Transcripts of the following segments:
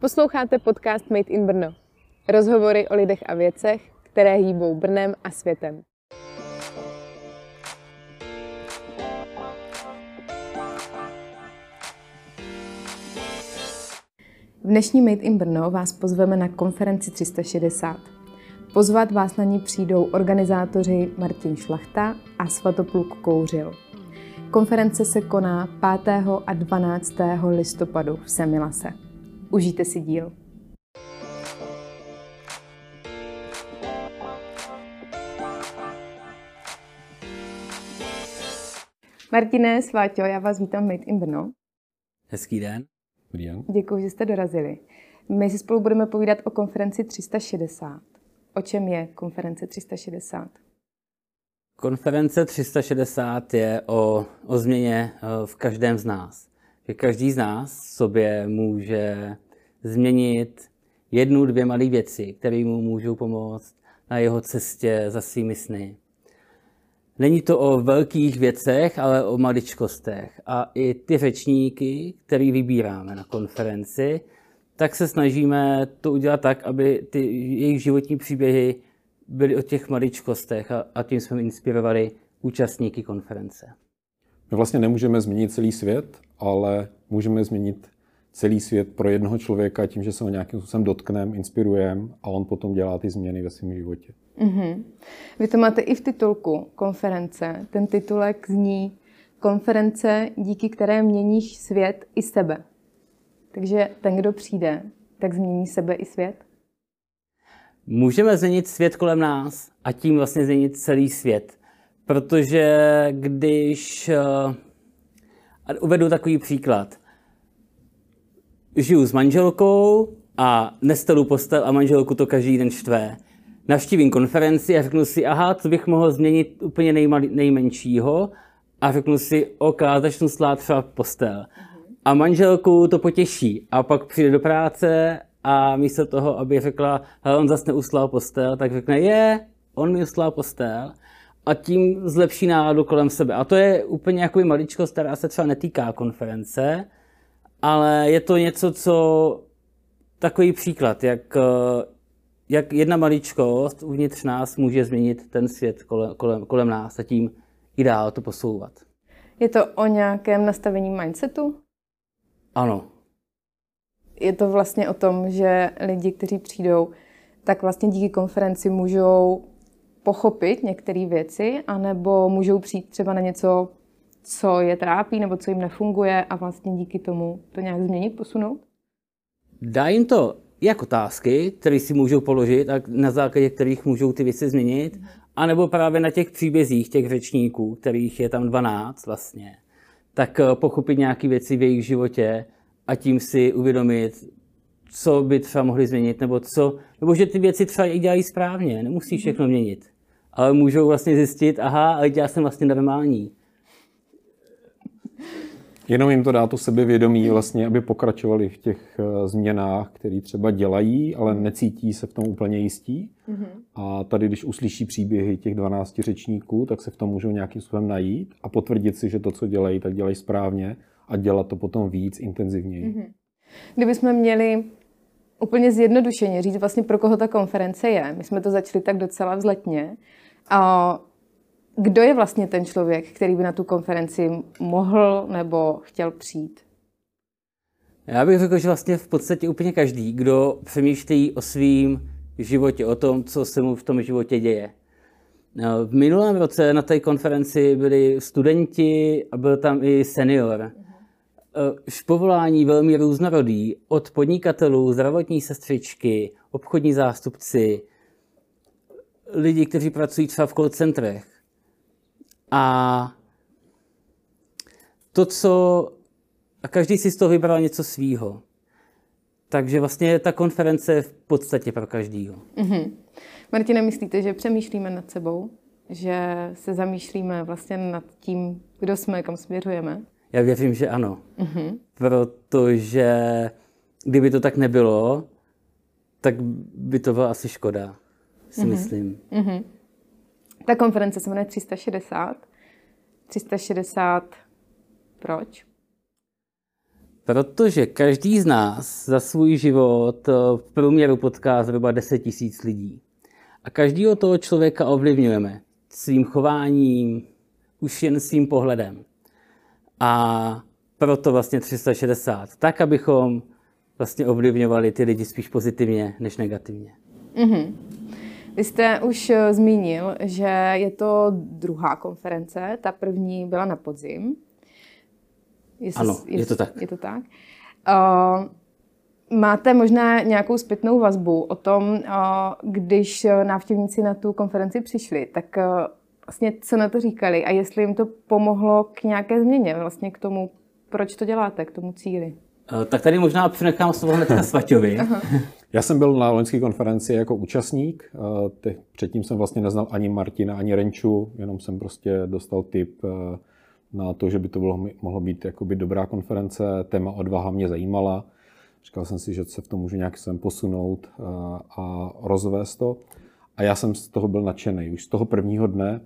Posloucháte podcast Made in Brno. Rozhovory o lidech a věcech, které hýbou Brnem a světem. V dnešní Made in Brno vás pozveme na konferenci 360. Pozvat vás na ní přijdou organizátoři Martin Šlachta a Svatopluk Kouřil. Konference se koná 5. a 12. listopadu v Semilase. Užijte si díl. Martine, Sváťo, já vás vítám Made in Brno. Hezký den. Dobrý den. Děkuji, že jste dorazili. My si spolu budeme povídat o konferenci 360. O čem je konference 360? Konference 360 je o, o změně eh, v každém z nás. Že každý z nás sobě může změnit jednu, dvě malé věci, které mu můžou pomoct na jeho cestě za svými sny. Není to o velkých věcech, ale o maličkostech. A i ty řečníky, který vybíráme na konferenci, tak se snažíme to udělat tak, aby ty jejich životní příběhy byly o těch maličkostech a, a tím jsme inspirovali účastníky konference. My vlastně nemůžeme změnit celý svět, ale můžeme změnit celý svět pro jednoho člověka tím, že se ho nějakým způsobem dotkneme, inspirujeme a on potom dělá ty změny ve svém životě. Mm-hmm. Vy to máte i v titulku konference. Ten titulek zní konference, díky které měníš svět i sebe. Takže ten, kdo přijde, tak změní sebe i svět? Můžeme změnit svět kolem nás a tím vlastně změnit celý svět. Protože když... Uh, uvedu takový příklad. Žiju s manželkou a nestalu postel a manželku to každý den štve. Navštívím konferenci a řeknu si, aha, co bych mohl změnit úplně nejmali, nejmenšího a řeknu si, ok, začnu slát třeba postel. A manželku to potěší a pak přijde do práce a místo toho, aby řekla, on zase neuslal postel, tak řekne, je, on mi uslal postel a tím zlepší náladu kolem sebe. A to je úplně jako maličkost, která se třeba netýká konference, ale je to něco, co takový příklad, jak, jak jedna maličkost uvnitř nás může změnit ten svět kolem, kolem, kolem nás a tím i dál to posouvat. Je to o nějakém nastavení mindsetu? Ano, je to vlastně o tom, že lidi, kteří přijdou, tak vlastně díky konferenci můžou pochopit některé věci, anebo můžou přijít třeba na něco, co je trápí, nebo co jim nefunguje a vlastně díky tomu to nějak změnit, posunout? Dá jim to jak otázky, které si můžou položit a na základě kterých můžou ty věci změnit, anebo právě na těch příbězích těch řečníků, kterých je tam 12 vlastně, tak eh, pochopit nějaké věci v jejich životě, a tím si uvědomit, co by třeba mohli změnit, nebo co, nebo že ty věci třeba i dělají správně, nemusí mhm. všechno měnit. Ale můžou vlastně zjistit, aha, ale já jsem vlastně normální. Jenom jim to dá to sebevědomí, vlastně, aby pokračovali v těch eh, změnách, které třeba dělají, ale necítí se v tom úplně jistí. Mm-hmm. A tady, když uslyší příběhy těch 12 řečníků, tak se v tom můžou nějakým způsobem najít a potvrdit si, že to, co dělají, tak dělají správně a dělat to potom víc, intenzivněji. Mm-hmm. Kdybychom měli úplně zjednodušeně říct vlastně, pro koho ta konference je. My jsme to začali tak docela vzletně. A kdo je vlastně ten člověk, který by na tu konferenci mohl nebo chtěl přijít? Já bych řekl, že vlastně v podstatě úplně každý, kdo přemýšlí o svém životě, o tom, co se mu v tom životě děje. No, v minulém roce na té konferenci byli studenti a byl tam i senior. V povolání velmi různorodý, od podnikatelů, zdravotní sestřičky, obchodní zástupci, lidi, kteří pracují třeba v call centrech. A to, co... A každý si z toho vybral něco svýho. Takže vlastně ta konference je v podstatě pro každýho. Mm-hmm. Martina, myslíte, že přemýšlíme nad sebou? Že se zamýšlíme vlastně nad tím, kdo jsme, kam směřujeme? Já věřím, že ano. Mm-hmm. Protože kdyby to tak nebylo, tak by to byla asi škoda, si mm-hmm. myslím. Mm-hmm. Ta konference se jmenuje 360. 360 proč? Protože každý z nás za svůj život v průměru potká zhruba 10 tisíc lidí. A každého toho člověka ovlivňujeme svým chováním, už jen svým pohledem. A proto vlastně 360. Tak, abychom vlastně ovlivňovali ty lidi spíš pozitivně než negativně. Mm-hmm. Vy jste už eh, zmínil, že je to druhá konference, ta první byla na podzim. Jestli, ano, je, je to tak. Je to tak. Uh, máte možná nějakou zpětnou vazbu o tom, uh, když návštěvníci na tu konferenci přišli, tak vlastně co na to říkali a jestli jim to pomohlo k nějaké změně, vlastně k tomu, proč to děláte, k tomu cíli? Eh, tak tady možná přenechám slovo hnedka Svaťovi. Já jsem byl na loňské konferenci jako účastník. Eh, předtím jsem vlastně neznal ani Martina, ani Renču, jenom jsem prostě dostal tip eh, na to, že by to bylo, mohlo být jakoby dobrá konference. Téma odvaha mě zajímala. Říkal jsem si, že se v tom můžu nějak sem posunout a rozvést to. A já jsem z toho byl nadšený. Už z toho prvního dne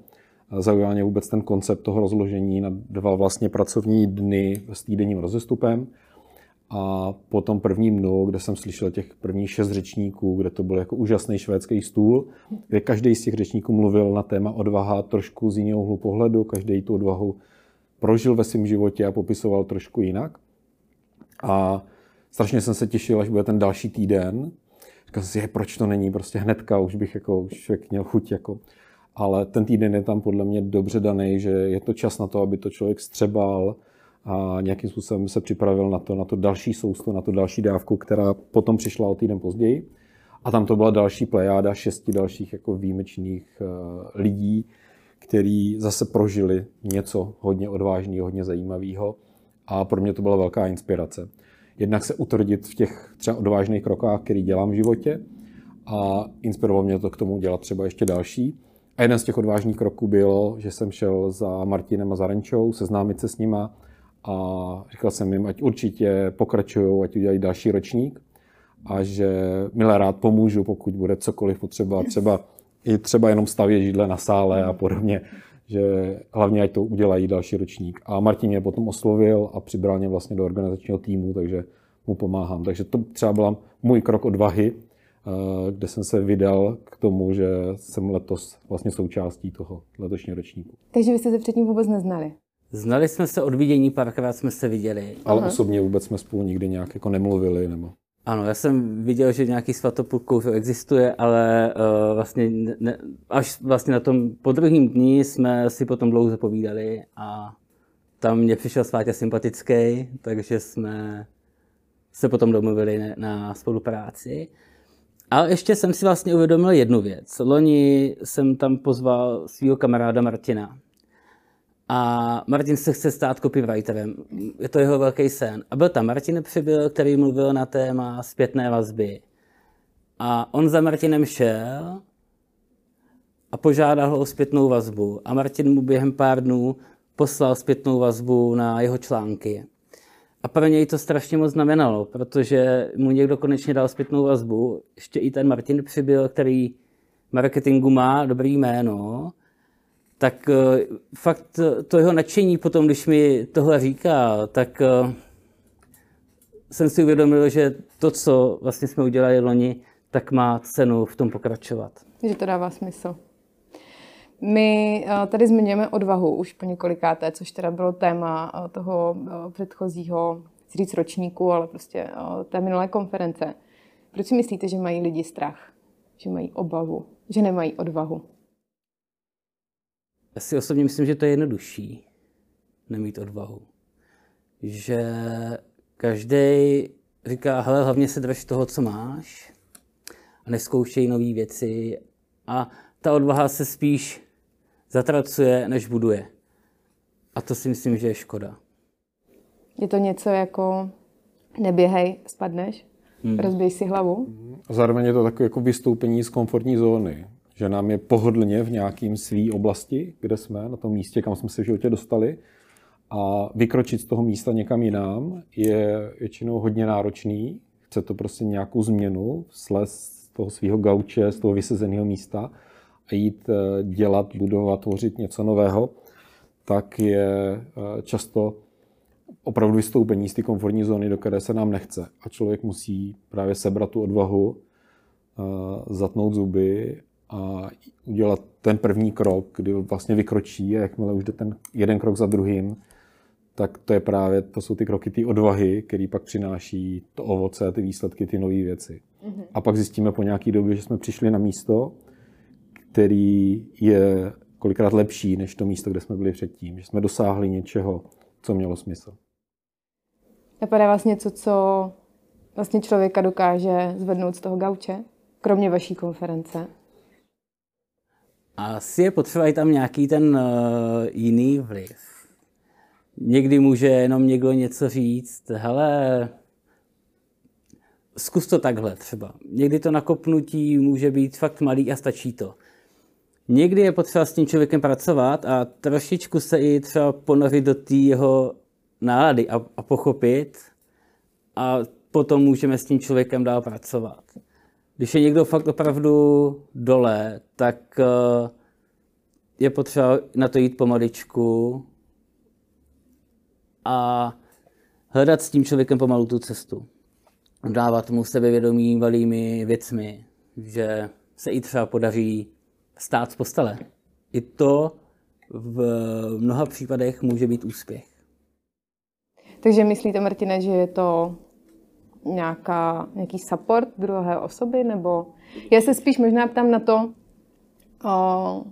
zaujal mě vůbec ten koncept toho rozložení na dva vlastně pracovní dny s týdenním rozestupem. A po tom prvním dnu, kde jsem slyšel těch prvních šest řečníků, kde to byl jako úžasný švédský stůl, kde každý z těch řečníků mluvil na téma odvaha trošku z jiného úhlu pohledu, každý tu odvahu prožil ve svém životě a popisoval trošku jinak. A strašně jsem se těšil, až bude ten další týden. Říkal jsem si, proč to není prostě hnedka, už bych jako, už měl chuť jako. Ale ten týden je tam podle mě dobře daný, že je to čas na to, aby to člověk střebal, a nějakým způsobem se připravil na to, na to další sousto, na tu další dávku, která potom přišla o týden později. A tam to byla další plejáda šesti dalších jako výjimečných eh, lidí, kteří zase prožili něco hodně odvážného, hodně zajímavého. A pro mě to byla velká inspirace. Jednak se utvrdit v těch třeba odvážných krokách, který dělám v životě a inspirovalo mě to k tomu dělat třeba ještě další. A jeden z těch odvážných kroků bylo, že jsem šel za Martinem a za Renčou, seznámit se s nima, a říkal jsem jim, ať určitě pokračují, ať udělají další ročník a že milé rád pomůžu, pokud bude cokoliv potřeba, třeba i třeba jenom stavět židle na sále a podobně, že hlavně ať to udělají další ročník. A Martin mě potom oslovil a přibral mě vlastně do organizačního týmu, takže mu pomáhám. Takže to třeba byl můj krok odvahy, eh, kde jsem se vydal k tomu, že jsem letos vlastně součástí toho letošního ročníku. Takže vy jste se předtím vůbec neznali? Znali jsme se od vidění, párkrát jsme se viděli. Ale Aha. osobně vůbec jsme spolu nikdy nějak jako nemluvili, nebo... Ano, já jsem viděl, že nějaký svatopůl existuje, ale uh, vlastně ne, až vlastně na tom po druhém dní jsme si potom dlouho povídali a tam mě přišel Svátě sympatický, takže jsme se potom domluvili na, na spolupráci. A ještě jsem si vlastně uvědomil jednu věc. Loni jsem tam pozval svého kamaráda Martina, a Martin se chce stát copywriterem. Je to jeho velký sen. A byl tam Martin Přibyl, který mluvil na téma zpětné vazby. A on za Martinem šel a požádal ho o zpětnou vazbu. A Martin mu během pár dnů poslal zpětnou vazbu na jeho články. A pro něj to strašně moc znamenalo, protože mu někdo konečně dal zpětnou vazbu. Ještě i ten Martin Přibyl, který marketingu má dobrý jméno, tak eh, fakt to jeho nadšení potom, když mi tohle říká, tak eh, jsem si uvědomil, že to, co vlastně jsme udělali loni, tak má cenu v tom pokračovat. Že to dává smysl. My eh, tady zmiňujeme odvahu už po několikáté, což teda bylo téma toho předchozího, říct ročníku, ale prostě té minulé konference. Proč si myslíte, že mají lidi strach? Že mají obavu? Že nemají odvahu? Já si osobně myslím, že to je jednodušší nemít odvahu. Že každý říká, hele, hlavně se drž toho, co máš a neskoušej nové věci a ta odvaha se spíš zatracuje, než buduje. A to si myslím, že je škoda. Je to něco jako neběhej, spadneš, hmm. rozbij si hlavu. A zároveň je to takové jako vystoupení z komfortní zóny že nám je pohodlně v nějakým svý oblasti, kde jsme, na tom místě, kam jsme se v životě dostali. A vykročit z toho místa někam jinam je většinou hodně náročný. Chce to prostě nějakou změnu, slez z toho svého gauče, z toho vysezeného místa a jít eh, dělat, budovat, tvořit něco nového, tak je eh, často opravdu vystoupení z té komfortní zóny, do které se nám nechce. A člověk musí právě sebrat tu odvahu, uh, zatnout zuby a udělat ten první krok, kdy vlastně vykročí a jakmile už jde ten jeden krok za druhým, tak to je právě, to jsou ty kroky ty odvahy, které pak přináší to ovoce, ty výsledky, ty nové věci. Mm-hmm. A pak zjistíme po nějaké době, že jsme přišli na místo, který je kolikrát lepší než to místo, kde jsme byli předtím, že jsme dosáhli něčeho, co mělo smysl. Napadá vás něco, co vlastně člověka dokáže zvednout z toho gauče, kromě vaší konference? Asi je potřeba i tam nějaký ten uh, jiný vliv. Někdy může jenom někdo něco říct, hele, zkus to takhle třeba. Někdy to nakopnutí může být fakt malý a stačí to. Někdy je potřeba s tím člověkem pracovat a trošičku se i třeba ponořit do té jeho nálady a, a pochopit a potom můžeme s tím člověkem dál pracovat. Když je někdo fakt opravdu dole, tak eh, je potřeba na to jít pomaličku a hledat s tím člověkem pomalu tu cestu. Dávat mu sebevědomí malými věcmi, že se i třeba podaří stát z postele. I to v mnoha případech může být úspěch. Takže myslíte, Martine, že je to nějaká, nějaký support druhé osoby, nebo já se spíš možná ptám na to, o,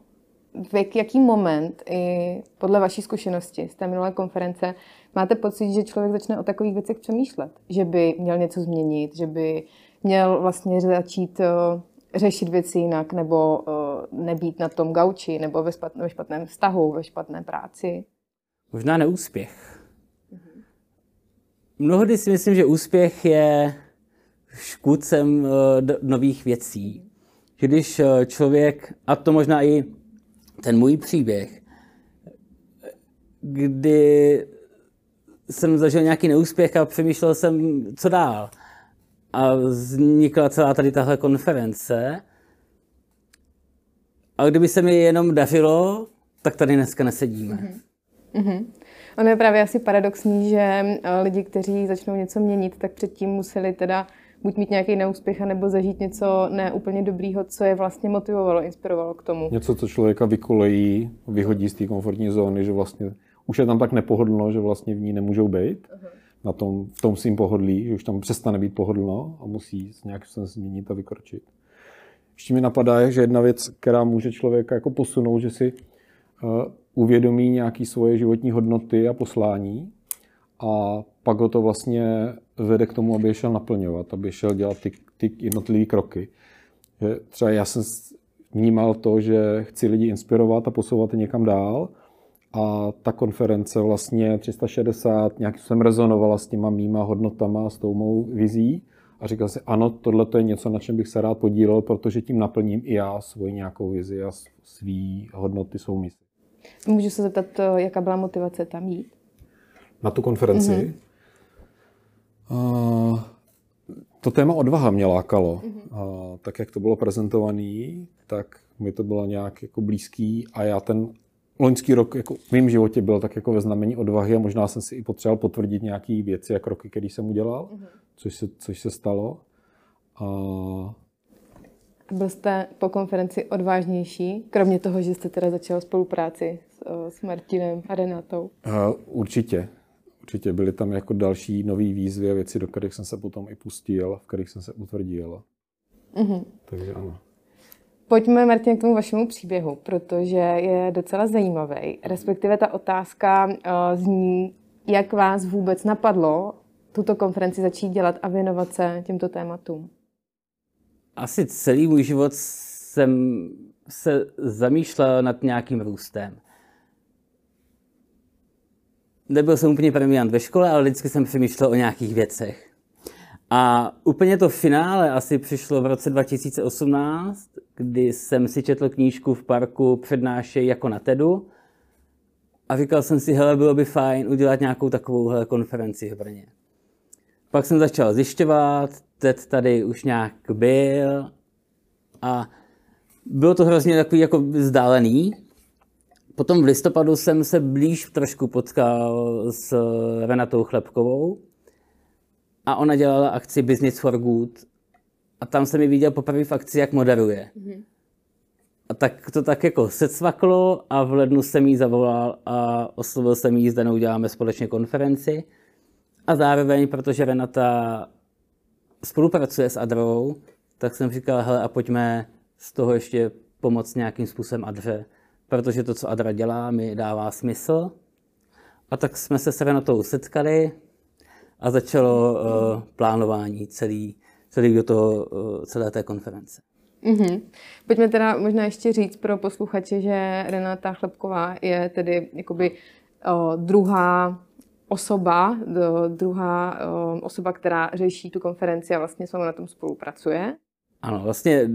v jaký moment i podle vaší zkušenosti z té minulé konference máte pocit, že člověk začne o takových věcech přemýšlet? Že by měl něco změnit, že by měl vlastně začít o, řešit věci jinak, nebo o, nebýt na tom gauči, nebo ve, ve špatném vztahu, ve špatné práci? Možná neúspěch mnohdy si myslím, že úspěch je škůdcem eh, nových věcí. Když eh, člověk, a to možná i ten můj příběh, kdy jsem zažil nějaký neúspěch a přemýšlel jsem, co dál. A vznikla celá tady tahle konference. A kdyby se mi jenom dařilo, tak tady dneska nesedíme. Mm-hmm. Mm-hmm. Ono je právě asi paradoxní, že eh, lidi, kteří začnou něco měnit, tak předtím museli teda buď mít nějaký neúspěch, nebo zažít něco neúplně dobrýho, co je vlastně motivovalo, inspirovalo k tomu. Něco, co člověka vykolejí, vyhodí z té komfortní zóny, že vlastně už je tam tak nepohodlno, že vlastně v ní nemůžou být. Uh-huh. Na tom, v tom svým pohodlí, že už tam přestane být pohodlno a musí nějak se změnit a vykročit. Ještě mi napadá, že jedna věc, která může člověka jako posunout, že si uh, uvědomí nějaké svoje životní hodnoty a poslání a pak ho to vlastně vede k tomu, aby je šel naplňovat, aby šel dělat ty, ty jednotlivé kroky. Že třeba já jsem vnímal to, že chci lidi inspirovat a posouvat je někam dál a ta konference vlastně 360 nějak jsem rezonovala s těma mýma hodnotama, s tou mou vizí a říkal si, ano, tohle je něco, na čem bych se rád podílel, protože tím naplním i já svoji nějakou vizi a svý hodnoty jsou mysli. Můžu se zeptat, jaká byla motivace tam jít? Na tu konferenci? Mm-hmm. Uh, to téma odvaha mě lákalo. Mm-hmm. Uh, tak, jak to bylo prezentované, tak mi to bylo nějak jako blízký a já ten loňský rok jako v mém životě byl tak jako ve znamení odvahy a možná jsem si i potřeboval potvrdit nějaké věci a kroky, které jsem udělal, mm-hmm. což, se, což se stalo. Uh, byl jste po konferenci odvážnější, kromě toho, že jste teda začal spolupráci s, eh, s Martinem a Renatou? Uh, určitě. Určitě byly tam jako další nové výzvy a věci, do kterých jsem se potom i pustil, v kterých jsem se utvrdil. Uh-huh. Takže ano. Pojďme, Martin, k tomu vašemu příběhu, protože je docela zajímavý. Respektive ta otázka uh, zní, jak vás vůbec napadlo tuto konferenci začít dělat a věnovat se těmto tématům asi celý můj život jsem se zamýšlel nad nějakým růstem. Nebyl jsem úplně premiant ve škole, ale vždycky jsem přemýšlel o nějakých věcech. A úplně to finále asi přišlo v roce 2018, kdy jsem si četl knížku v parku přednášej jako na TEDu a říkal jsem si, hele, bylo by fajn udělat nějakou takovou konferenci v Brně. Pak jsem začal zjišťovat, TED tady už nějak byl a bylo to hrozně takový jako vzdálený. Potom v listopadu jsem se blíž trošku potkal s Renatou Chlebkovou a ona dělala akci Business for Good a tam jsem mi viděl poprvé v akci, jak moderuje. Mm-hmm. A tak to tak jako se cvaklo a v lednu jsem jí zavolal a oslovil jsem jí, zda uděláme společně konferenci. A zároveň, protože Renata spolupracuje s Adrou, tak jsem říkal, hele, a pojďme z toho ještě pomoct nějakým způsobem Adře, protože to, co Adra dělá, mi dává smysl. A tak jsme se s Renatou setkali a začalo uh, plánování celý, celý do toho, uh, celé té konference. Mm-hmm. Pojďme teda možná ještě říct pro posluchače, že Renata Chlebková je tedy jakoby o, druhá osoba, druhá o, osoba, která řeší tu konferenci a vlastně s vámi na tom spolupracuje. Ano, vlastně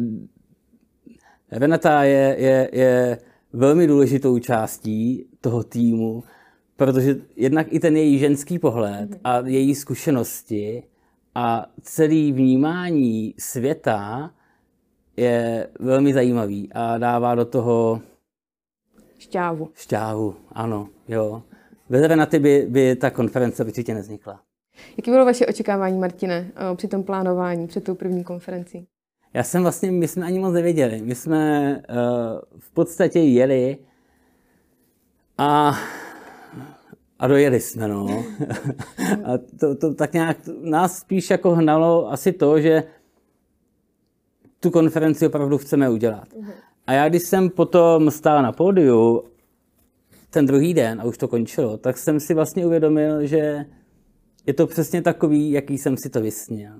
Renata je, je, je velmi důležitou částí toho týmu, protože jednak i ten její ženský pohled mm-hmm. a její zkušenosti a celý vnímání světa je velmi zajímavý a dává do toho šťávu. Šťávu, ano, jo. Bez Renaty by, by ta konference určitě neznikla. Jaké bylo vaše očekávání, Martine, při tom plánování, před tou první konferencí? Já jsem vlastně, my jsme ani moc nevěděli. My jsme uh, v podstatě jeli a, a dojeli jsme, no. a to, to tak nějak nás spíš jako hnalo asi to, že tu konferenci opravdu chceme udělat. A já, když jsem potom stál na pódiu ten druhý den a už to končilo, tak jsem si vlastně uvědomil, že je to přesně takový, jaký jsem si to vysnil.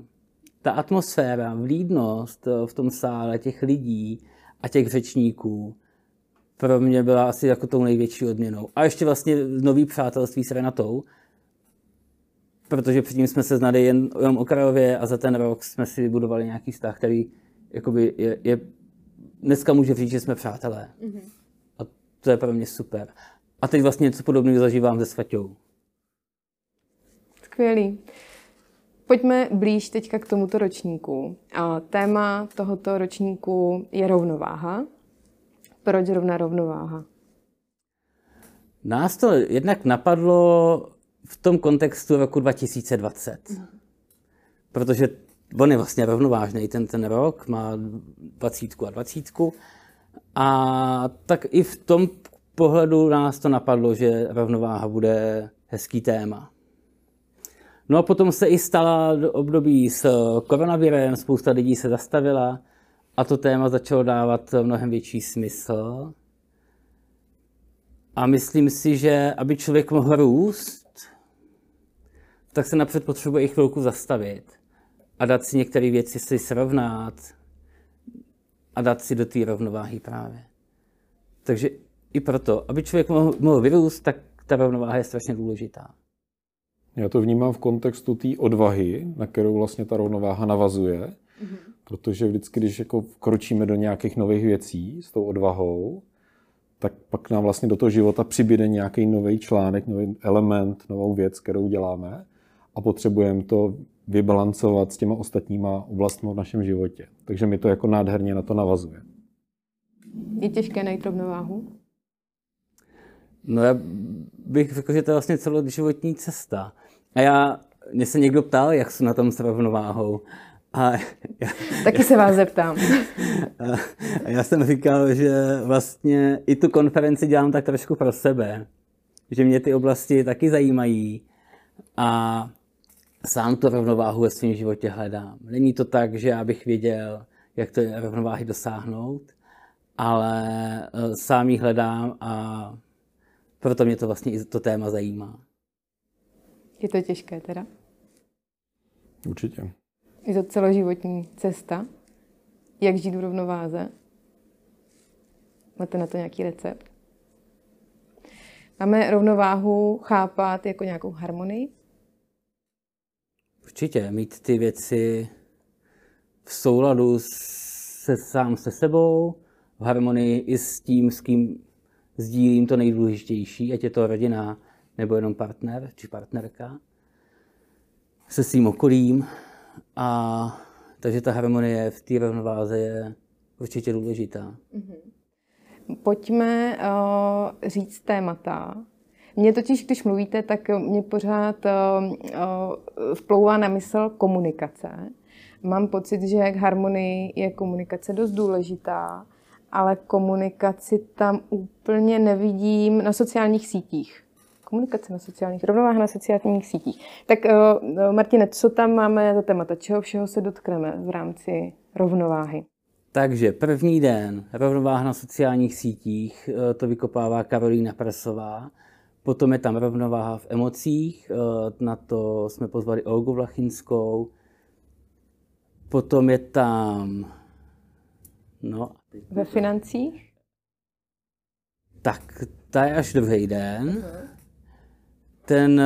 Ta atmosféra, vlídnost v tom sále těch lidí a těch řečníků pro mě byla asi jako tou největší odměnou. A ještě vlastně nový přátelství s Renatou, protože předtím jsme se znali jen, jen okrajově a za ten rok jsme si vybudovali nějaký vztah, který jakoby je, je, dneska může říct, že jsme přátelé. Mm-hmm. A to je pro mě super. A teď vlastně něco podobného zažívám se Svaťou. Skvělý. Pojďme blíž teďka k tomuto ročníku. A téma tohoto ročníku je rovnováha. Proč rovna rovnováha? Nás to jednak napadlo v tom kontextu roku 2020. Mm. Protože on je vlastně rovnovážný ten, ten rok, má dvacítku a dvacítku. A tak i v tom pohledu nás to napadlo, že rovnováha bude hezký téma. No a potom se i stala období s koronavirem, spousta lidí se zastavila a to téma začalo dávat mnohem větší smysl. A myslím si, že aby člověk mohl růst, tak se napřed potřebuje i chvilku zastavit a dát si některé věci si srovnat a dát si do té rovnováhy právě. Takže i proto, aby člověk mohl, mohl vyrůst, tak ta rovnováha je strašně důležitá. Já to vnímám v kontextu té odvahy, na kterou vlastně ta rovnováha navazuje, mm-hmm. protože vždycky, když jako kročíme do nějakých nových věcí s tou odvahou, tak pak nám vlastně do toho života přibyde nějaký nový článek, nový element, novou věc, kterou děláme a potřebujeme to vybalancovat s těma ostatníma oblastmi v našem životě. Takže mi to jako nádherně na to navazuje. Je těžké najít rovnováhu? No já bych řekl, že to je vlastně celoživotní cesta. A já, mě se někdo ptal, jak jsem na tom s rovnováhou. A já, Taky se vás zeptám. A já jsem říkal, že vlastně i tu konferenci dělám tak trošku pro sebe. Že mě ty oblasti taky zajímají. A sám tu rovnováhu ve svém životě hledám. Není to tak, že já bych věděl, jak to rovnováhy dosáhnout, ale eh, sám ji hledám a proto mě to vlastně i to téma zajímá. Je to těžké teda? Určitě. Je to celoživotní cesta? Jak žít v rovnováze? Máte na to nějaký recept? Máme rovnováhu chápat jako nějakou harmonii? Určitě, mít ty věci v souladu se sám se sebou, v harmonii i s tím, s kým sdílím to nejdůležitější, ať je to rodina nebo jenom partner či partnerka, se svým okolím. A takže ta harmonie v té rovnováze je určitě důležitá. Mm-hmm. Pojďme uh, říct témata. Mně totiž, když mluvíte, tak mě pořád uh, uh, vplouvá na mysl komunikace. Mám pocit, že k harmonii je komunikace dost důležitá, ale komunikaci tam úplně nevidím na sociálních sítích. Komunikace na sociálních, rovnováha na sociálních sítích. Tak uh, Martine, co tam máme za témata? Čeho všeho se dotkneme v rámci rovnováhy? Takže první den, rovnováha na sociálních sítích, eh, to vykopává Karolína Presová. Potom je tam rovnováha v emocích, na to jsme pozvali Olgu Vlachinskou. Potom je tam... No, Ve financích? Tak, ta je až druhý den. Ten, eh,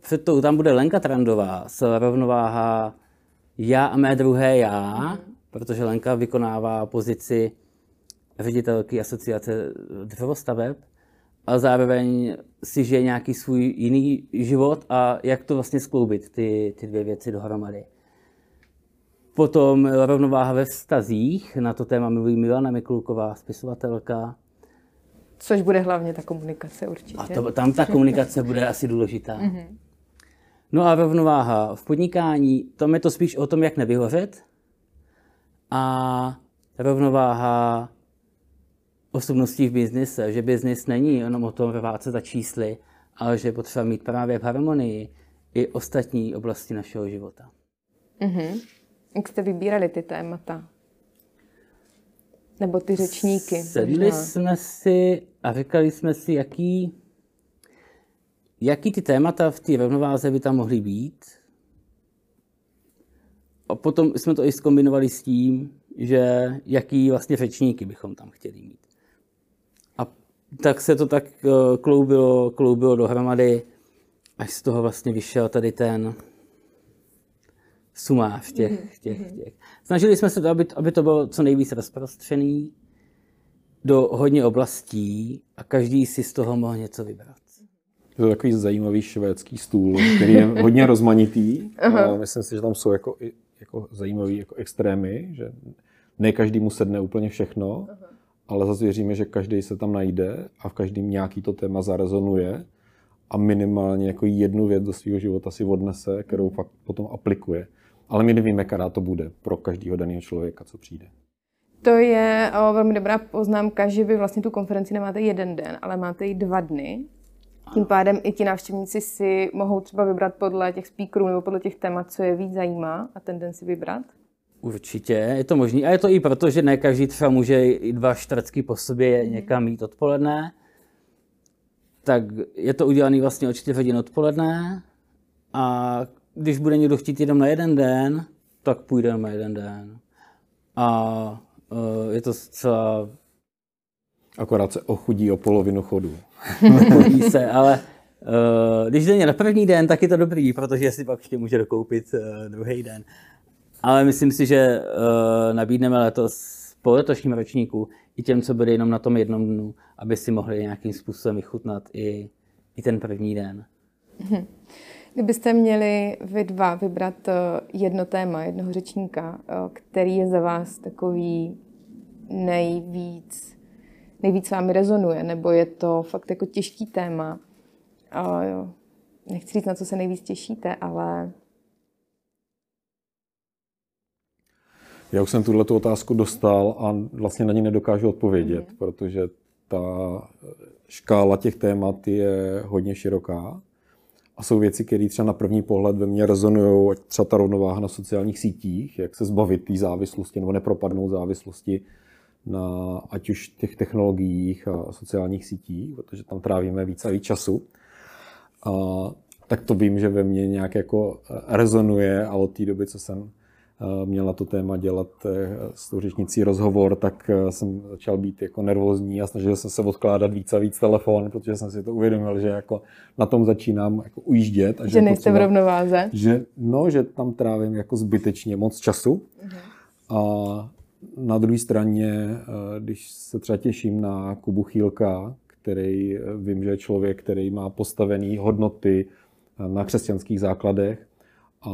před tou, tam bude Lenka Trandová s rovnováha já a mé druhé já protože Lenka vykonává pozici ředitelky asociace dřevostaveb a zároveň si žije nějaký svůj jiný život a jak to vlastně skloubit, ty, ty dvě věci dohromady. Potom rovnováha ve vztazích, na to téma mluví Milana Mikulková, spisovatelka. Což bude hlavně ta komunikace určitě. A to, tam ta komunikace bude asi důležitá. No a rovnováha v podnikání, tam je to spíš o tom, jak nevyhořet, a rovnováha osobností v biznise, že biznis není jenom o tom rvát se za čísly, ale že je potřeba mít právě v harmonii i ostatní oblasti našeho života. Mm-hmm. Jak jste vybírali ty témata? Nebo ty řečníky? Sedli možná. jsme si a říkali jsme si, jaký, jaký ty témata v té rovnováze by tam mohly být a potom jsme to i zkombinovali s tím, že jaký vlastně řečníky bychom tam chtěli mít. A tak se to tak eh, kloubilo, kloubilo dohromady, až z toho vlastně vyšel tady ten sumář těch, mhm, těch, mhm. těch. Snažili jsme se to, aby, aby to bylo co nejvíc rozprostřený do hodně oblastí a každý si z toho mohl něco vybrat. Je to takový zajímavý švédský stůl, který je hodně rozmanitý. A myslím si, že tam jsou jako i jako zajímavý jako extrémy, že ne každý mu sedne úplně všechno, Aha. ale zase věříme, že každý se tam najde a v každém nějaký to téma zarezonuje a minimálně jako jednu věc do svého života si odnese, kterou fakt potom aplikuje. Ale my nevíme, která to bude pro každého daného člověka, co přijde. To je o, velmi dobrá poznámka, že vy vlastně tu konferenci nemáte jeden den, ale máte ji dva dny. Tím pádem i ti návštěvníci si mohou třeba vybrat podle těch speakerů nebo podle těch témat, co je víc zajímá a ten den si vybrat? Určitě, je to možné. A je to i proto, že ne každý třeba může i dva čtvrtky po sobě mm. někam mít odpoledne. Tak je to udělané vlastně o 4 hodin odpoledne. A když bude někdo chtít jenom na jeden den, tak půjde na jeden den. A uh, je to zcela Akorát se ochudí o polovinu chodu. Ochudí se, ale uh, když jde na první den, tak je to dobrý, protože si pak ještě může dokoupit uh, druhý den. Ale myslím si, že uh, nabídneme letos po letošním ročníku i těm, co byli jenom na tom jednom dnu, aby si mohli nějakým způsobem vychutnat i, i ten první den. Mhm. Kdybyste měli vy dva vybrat jedno téma, jednoho řečníka, který je za vás takový nejvíc nejvíc s vámi rezonuje, nebo je to fakt jako těžký téma. Jo, nechci říct, na co se nejvíc těšíte, ale... Já už jsem tuhle otázku dostal a vlastně na ní nedokážu odpovědět, mm. protože ta škála těch témat je hodně široká. Jsou věci, které třeba na první pohled ve mně rezonují, třeba ta rovnováha na sociálních sítích, jak se zbavit té závislosti nebo nepropadnout závislosti na ať už těch technologiích a sociálních sítích, protože tam trávíme více a víc času. A, tak to vím, že ve mně nějak jako rezonuje a od té doby, co jsem eh, měl na to téma dělat eh, s tou řečnicí rozhovor, tak eh, jsem začal být jako nervózní a snažil jsem se odkládat víc a víc telefon, protože jsem si to uvědomil, že jako na tom začínám jako ujíždět. A že, že nejste v rovnováze? Že, no, že tam trávím jako zbytečně moc času. Uh-huh. A na druhé straně, eh, když se třeba těším na Kubu Chýlka, který eh, vím, že je člověk, který má postavené hodnoty eh, na křesťanských základech a,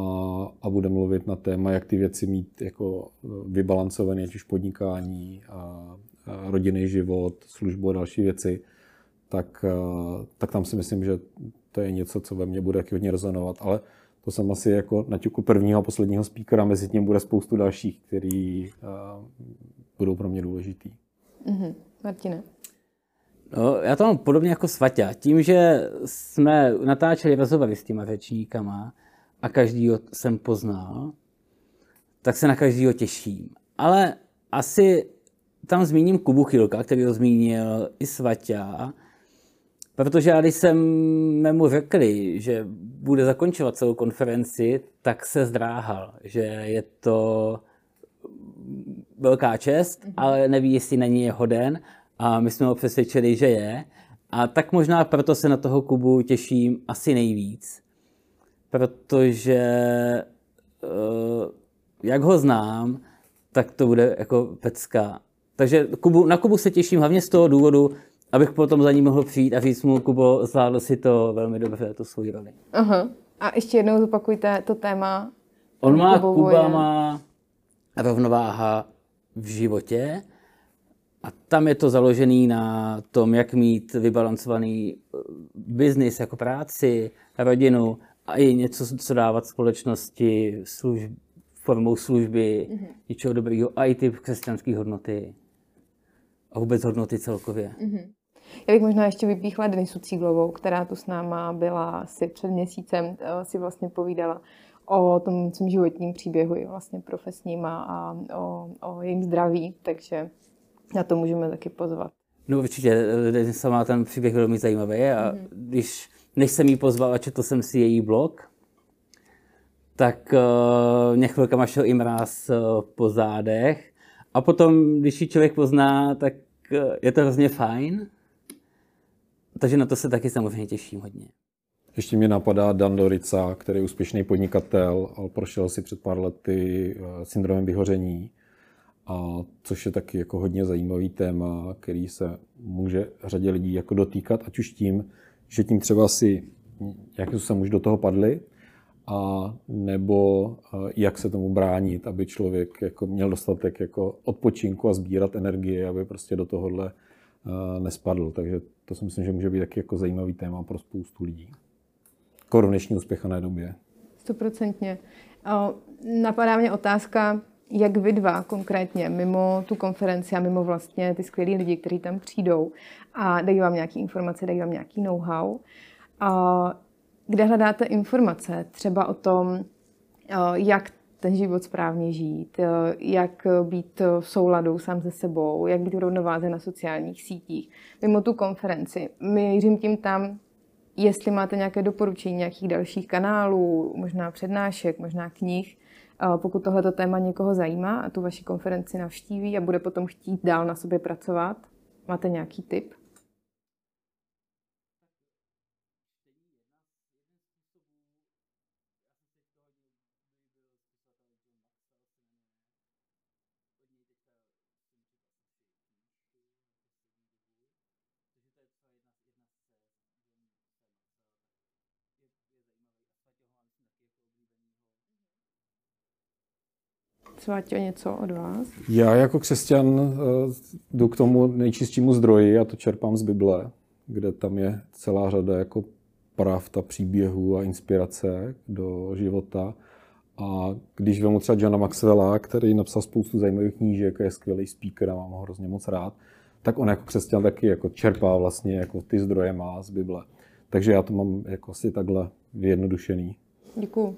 a bude mluvit na téma, jak ty věci mít jako vybalancované, ať už podnikání, a rodinný život, službu a další věci, tak, tak tam si myslím, že to je něco, co ve mně bude taky hodně rezonovat. Ale to jsem asi jako na ťuku prvního a posledního speakera, mezi tím bude spoustu dalších, který budou pro mě důležitý. Mm-hmm. Martine? No, já to mám podobně jako Svatě. Tím, že jsme natáčeli rozhovory s těma řečníkama a každýho jsem poznal, tak se na každýho těším. Ale asi tam zmíním Kubu Chilka, který ho zmínil i Svaťa, protože já když jsme mu řekli, že bude zakončovat celou konferenci, tak se zdráhal, že je to velká čest, mm-hmm. ale neví, jestli není je hoden a my jsme ho přesvědčili, že je. A tak možná proto se na toho Kubu těším asi nejvíc, protože uh, jak ho znám, tak to bude jako pecka. Takže Kubu, na Kubu se těším hlavně z toho důvodu, abych potom za ním mohl přijít a říct mu, Kubo, zvládl si to velmi dobře, tu svou roli. Aha. A ještě jednou zopakujte to téma. On má, Kuba má rovnováha v životě a tam je to založený na tom, jak mít vybalancovaný eh, biznis jako práci, rodinu a i něco, co dávat společnosti, služb, formou služby, mm-hmm. něčeho dobrého a i ty křesťanské hodnoty a vůbec hodnoty celkově. Mm-hmm. Já bych možná ještě vypíchla Denisu Cíglovou, která tu s náma byla si před měsícem, eh, si vlastně povídala o tom svém životním příběhu i vlastně profesním a, a o, o jejím zdraví, takže na to můžeme taky pozvat. No určitě, Denisa má ten příběh velmi zajímavý a mm-hmm. když, než jsem jí pozval a četl jsem si její blog, tak uh, mě chvilkama šel i mráz uh, po zádech. A potom, když ji člověk pozná, tak uh, je to hrozně fajn. Takže na to se taky samozřejmě těším hodně. Ještě mě napadá Dan Dorica, který je úspěšný podnikatel, ale prošel si před pár lety syndromem vyhoření, a což je taky jako hodně zajímavý téma, který se může řadě lidí jako dotýkat, ať už tím, že tím třeba si jak se už do toho padli, a nebo jak se tomu bránit, aby člověk jako měl dostatek jako odpočinku a sbírat energie, aby prostě do tohohle nespadl. Takže to si myslím, že může být taky jako zajímavý téma pro spoustu lidí. Koruneční uspěchané době. Stoprocentně. Napadá mě otázka, jak vy dva konkrétně, mimo tu konferenci a mimo vlastně ty skvělí lidi, kteří tam přijdou a dají vám nějaké informace, dají vám nějaký know-how, kde hledáte informace třeba o tom, jak ten život správně žít, jak být v souladu sám se sebou, jak být v rovnováze na sociálních sítích. Mimo tu konferenci, mířím tím tam, jestli máte nějaké doporučení nějakých dalších kanálů, možná přednášek, možná knih, pokud tohleto téma někoho zajímá a tu vaši konferenci navštíví a bude potom chtít dál na sobě pracovat, máte nějaký tip? Sváťo, něco od vás? Já jako křesťan eh, jdu k tomu nejčistšímu zdroji a to čerpám z Bible, kde tam je celá řada jako pravd a příběhů a inspirace do života. A když vemu třeba Johna Maxwella, který napsal spoustu zajímavých knížek, je skvělý speaker a mám ho hrozně moc rád, tak on jako křesťan taky jako čerpá vlastně jako ty zdroje má z Bible. Takže já to mám jako si takhle vyjednodušený. Děkuju.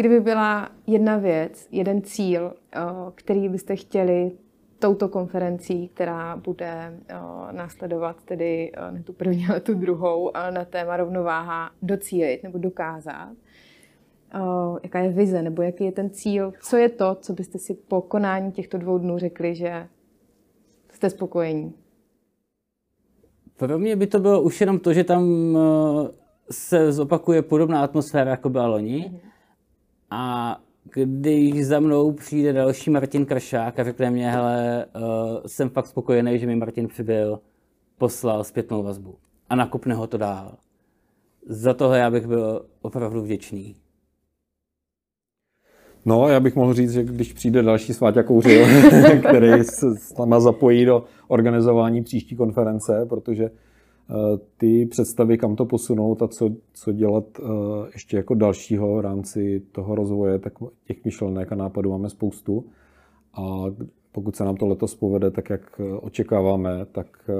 Kdyby byla jedna věc, jeden cíl, eh, který byste chtěli touto konferencí, která bude eh, následovat tedy eh, ne tu první, ale tu druhou, na téma rovnováha docílit nebo dokázat, jaká je vize nebo jaký je ten cíl, co je to, co byste si po konání těchto dvou dnů řekli, že jste spokojení? Pro mě by to bylo už jenom to, že tam se zopakuje podobná atmosféra, jako byla loni. Mm-hmm a když za mnou přijde další Martin Kršák a řekne mě, hele, uh, jsem fakt spokojený, že mi Martin přibyl, poslal zpětnou vazbu a nakupne ho to dál. Za toho já bych byl opravdu vděčný. No, já bych mohl říct, že když přijde další Sváťa Kouřil, který se s náma zapojí do organizování příští konference, protože ty představy, kam to posunout a co, co dělat eh, ještě jako dalšího v rámci toho rozvoje, tak těch myšlenek a nápadů máme spoustu. A pokud se nám to letos povede tak, jak očekáváme, tak,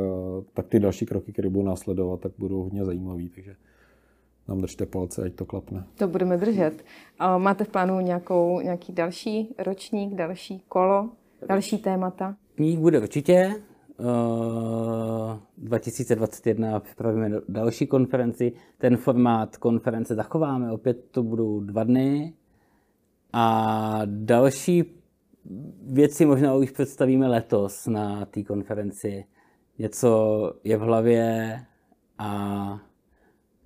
tak ty další kroky, které budou následovat, tak budou hodně zajímavé. Takže nám držte palce, ať to klapne. To budeme držet. A máte v plánu nějakou, nějaký další ročník, další kolo, další témata? Knih bude určitě. Uh, 2021 připravíme další konferenci. Ten formát konference zachováme, opět to budou dva dny. A další věci možná už představíme letos na té konferenci. Něco je v hlavě a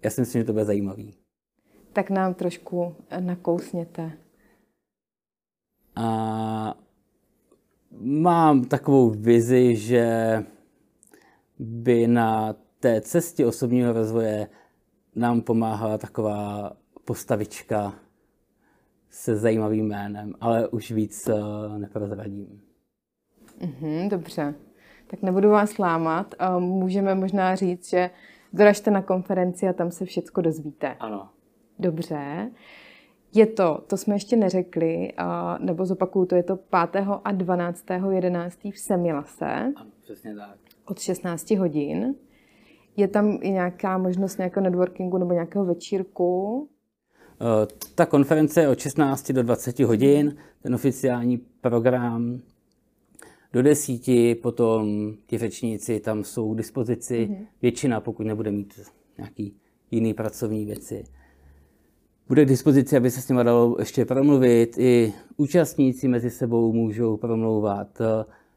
já si myslím, že to bude zajímavý. Tak nám trošku nakousněte. A mám takovou vizi, že by na té cestě osobního rozvoje nám pomáhala taková postavička se zajímavým jménem, ale už víc uh, neprozradím. Mm-hmm, dobře, tak nebudu vás lámat. Můžeme možná říct, že doražte na konferenci a tam se všechno dozvíte. Ano. Dobře. Je to, to jsme ještě neřekli, nebo zopakuju, to je to 5. a 12. 11. v Semilase. Ano, přesně tak. Od 16 hodin. Je tam i nějaká možnost nějakého networkingu nebo nějakého večírku? Eh, ta konference je od 16 do 20 hodin, ten oficiální program do desíti, potom ti řečníci tam jsou k dispozici, mm-hmm. většina, pokud nebude mít nějaký jiný pracovní věci. Bude k dispozici, aby se s nimi dalo ještě promluvit. I účastníci mezi sebou můžou promlouvat.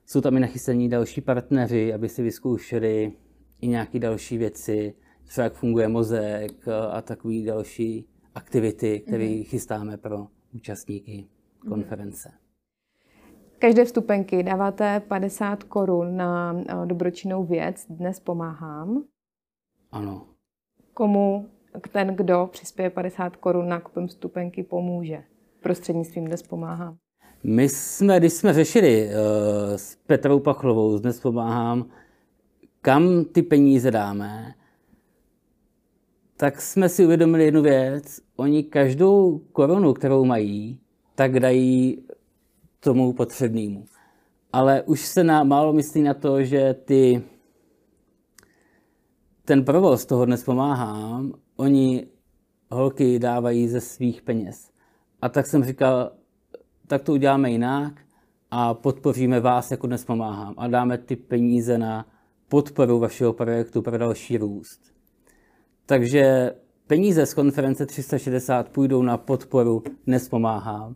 Jsou tam i nachystaní další partneři, aby si vyzkoušeli i nějaké další věci, třeba jak funguje mozek a takové další aktivity, které mm-hmm. chystáme pro účastníky mhm. konference. Každé vstupenky dáváte 50 korun na eh, dobročinnou věc. Dnes pomáhám. Ano. Komu ten, kdo přispěje 50 korun nákupem vstupenky, pomůže? Prostřednictvím Dnes pomáhám. My jsme, když jsme řešili uh, s Petrou Pachlovou, Dnes pomáhám, kam ty peníze dáme, tak jsme si uvědomili jednu věc. Oni každou korunu, kterou mají, tak dají tomu potřebnému. Ale už se na, málo myslí na to, že ty, ten provoz toho dnes pomáhám, oni holky dávají ze svých peněz. A tak jsem říkal, tak to uděláme jinak a podpoříme vás, jako dnes pomáhám. A dáme ty peníze na podporu vašeho projektu pro další růst. Takže peníze z konference 360 půjdou na podporu Dnes pomáhám,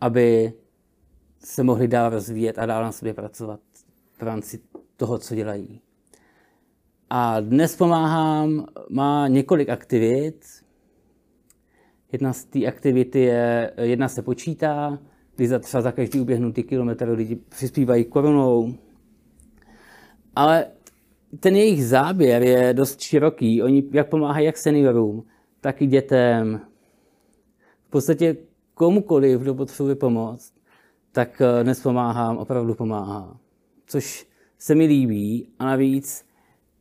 aby se mohli dál rozvíjet a dál na sobě pracovat v rámci toho, co dělají. A dnes pomáhám, má několik aktivit. Jedna z té aktivity je, jedna se počítá, kdy za třeba za každý uběhnutý kilometr lidi přispívají korunou. Ale ten jejich záběr je dost široký. Oni jak pomáhají jak seniorům, tak i dětem. V podstatě komukoliv, kdo potřebuje pomoc, tak eh, dnes pomáhám, opravdu pomáhá. Což se mi líbí a navíc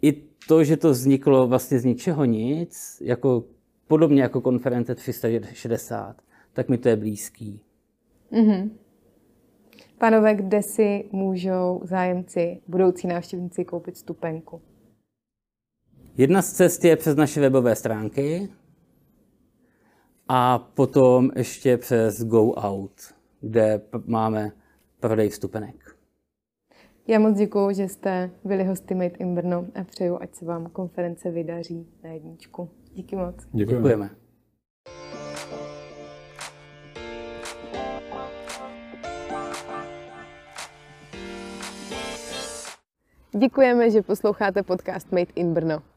i to, že to vzniklo vlastně z ničeho nic, jako podobně jako konference 360, tak mi to je blízký. Mm-hmm. Panové, kde si můžou zájemci, budoucí návštěvníci koupit stupenku? Jedna z cest je přes naše webové stránky a potom ještě přes Go Out kde máme prodej vstupenek. Já moc děkuji, že jste byli hosty Made in Brno a přeju, ať se vám konference vydaří na jedničku. Díky moc. Děkujeme. Děkujeme. Děkujeme, že posloucháte podcast Made in Brno.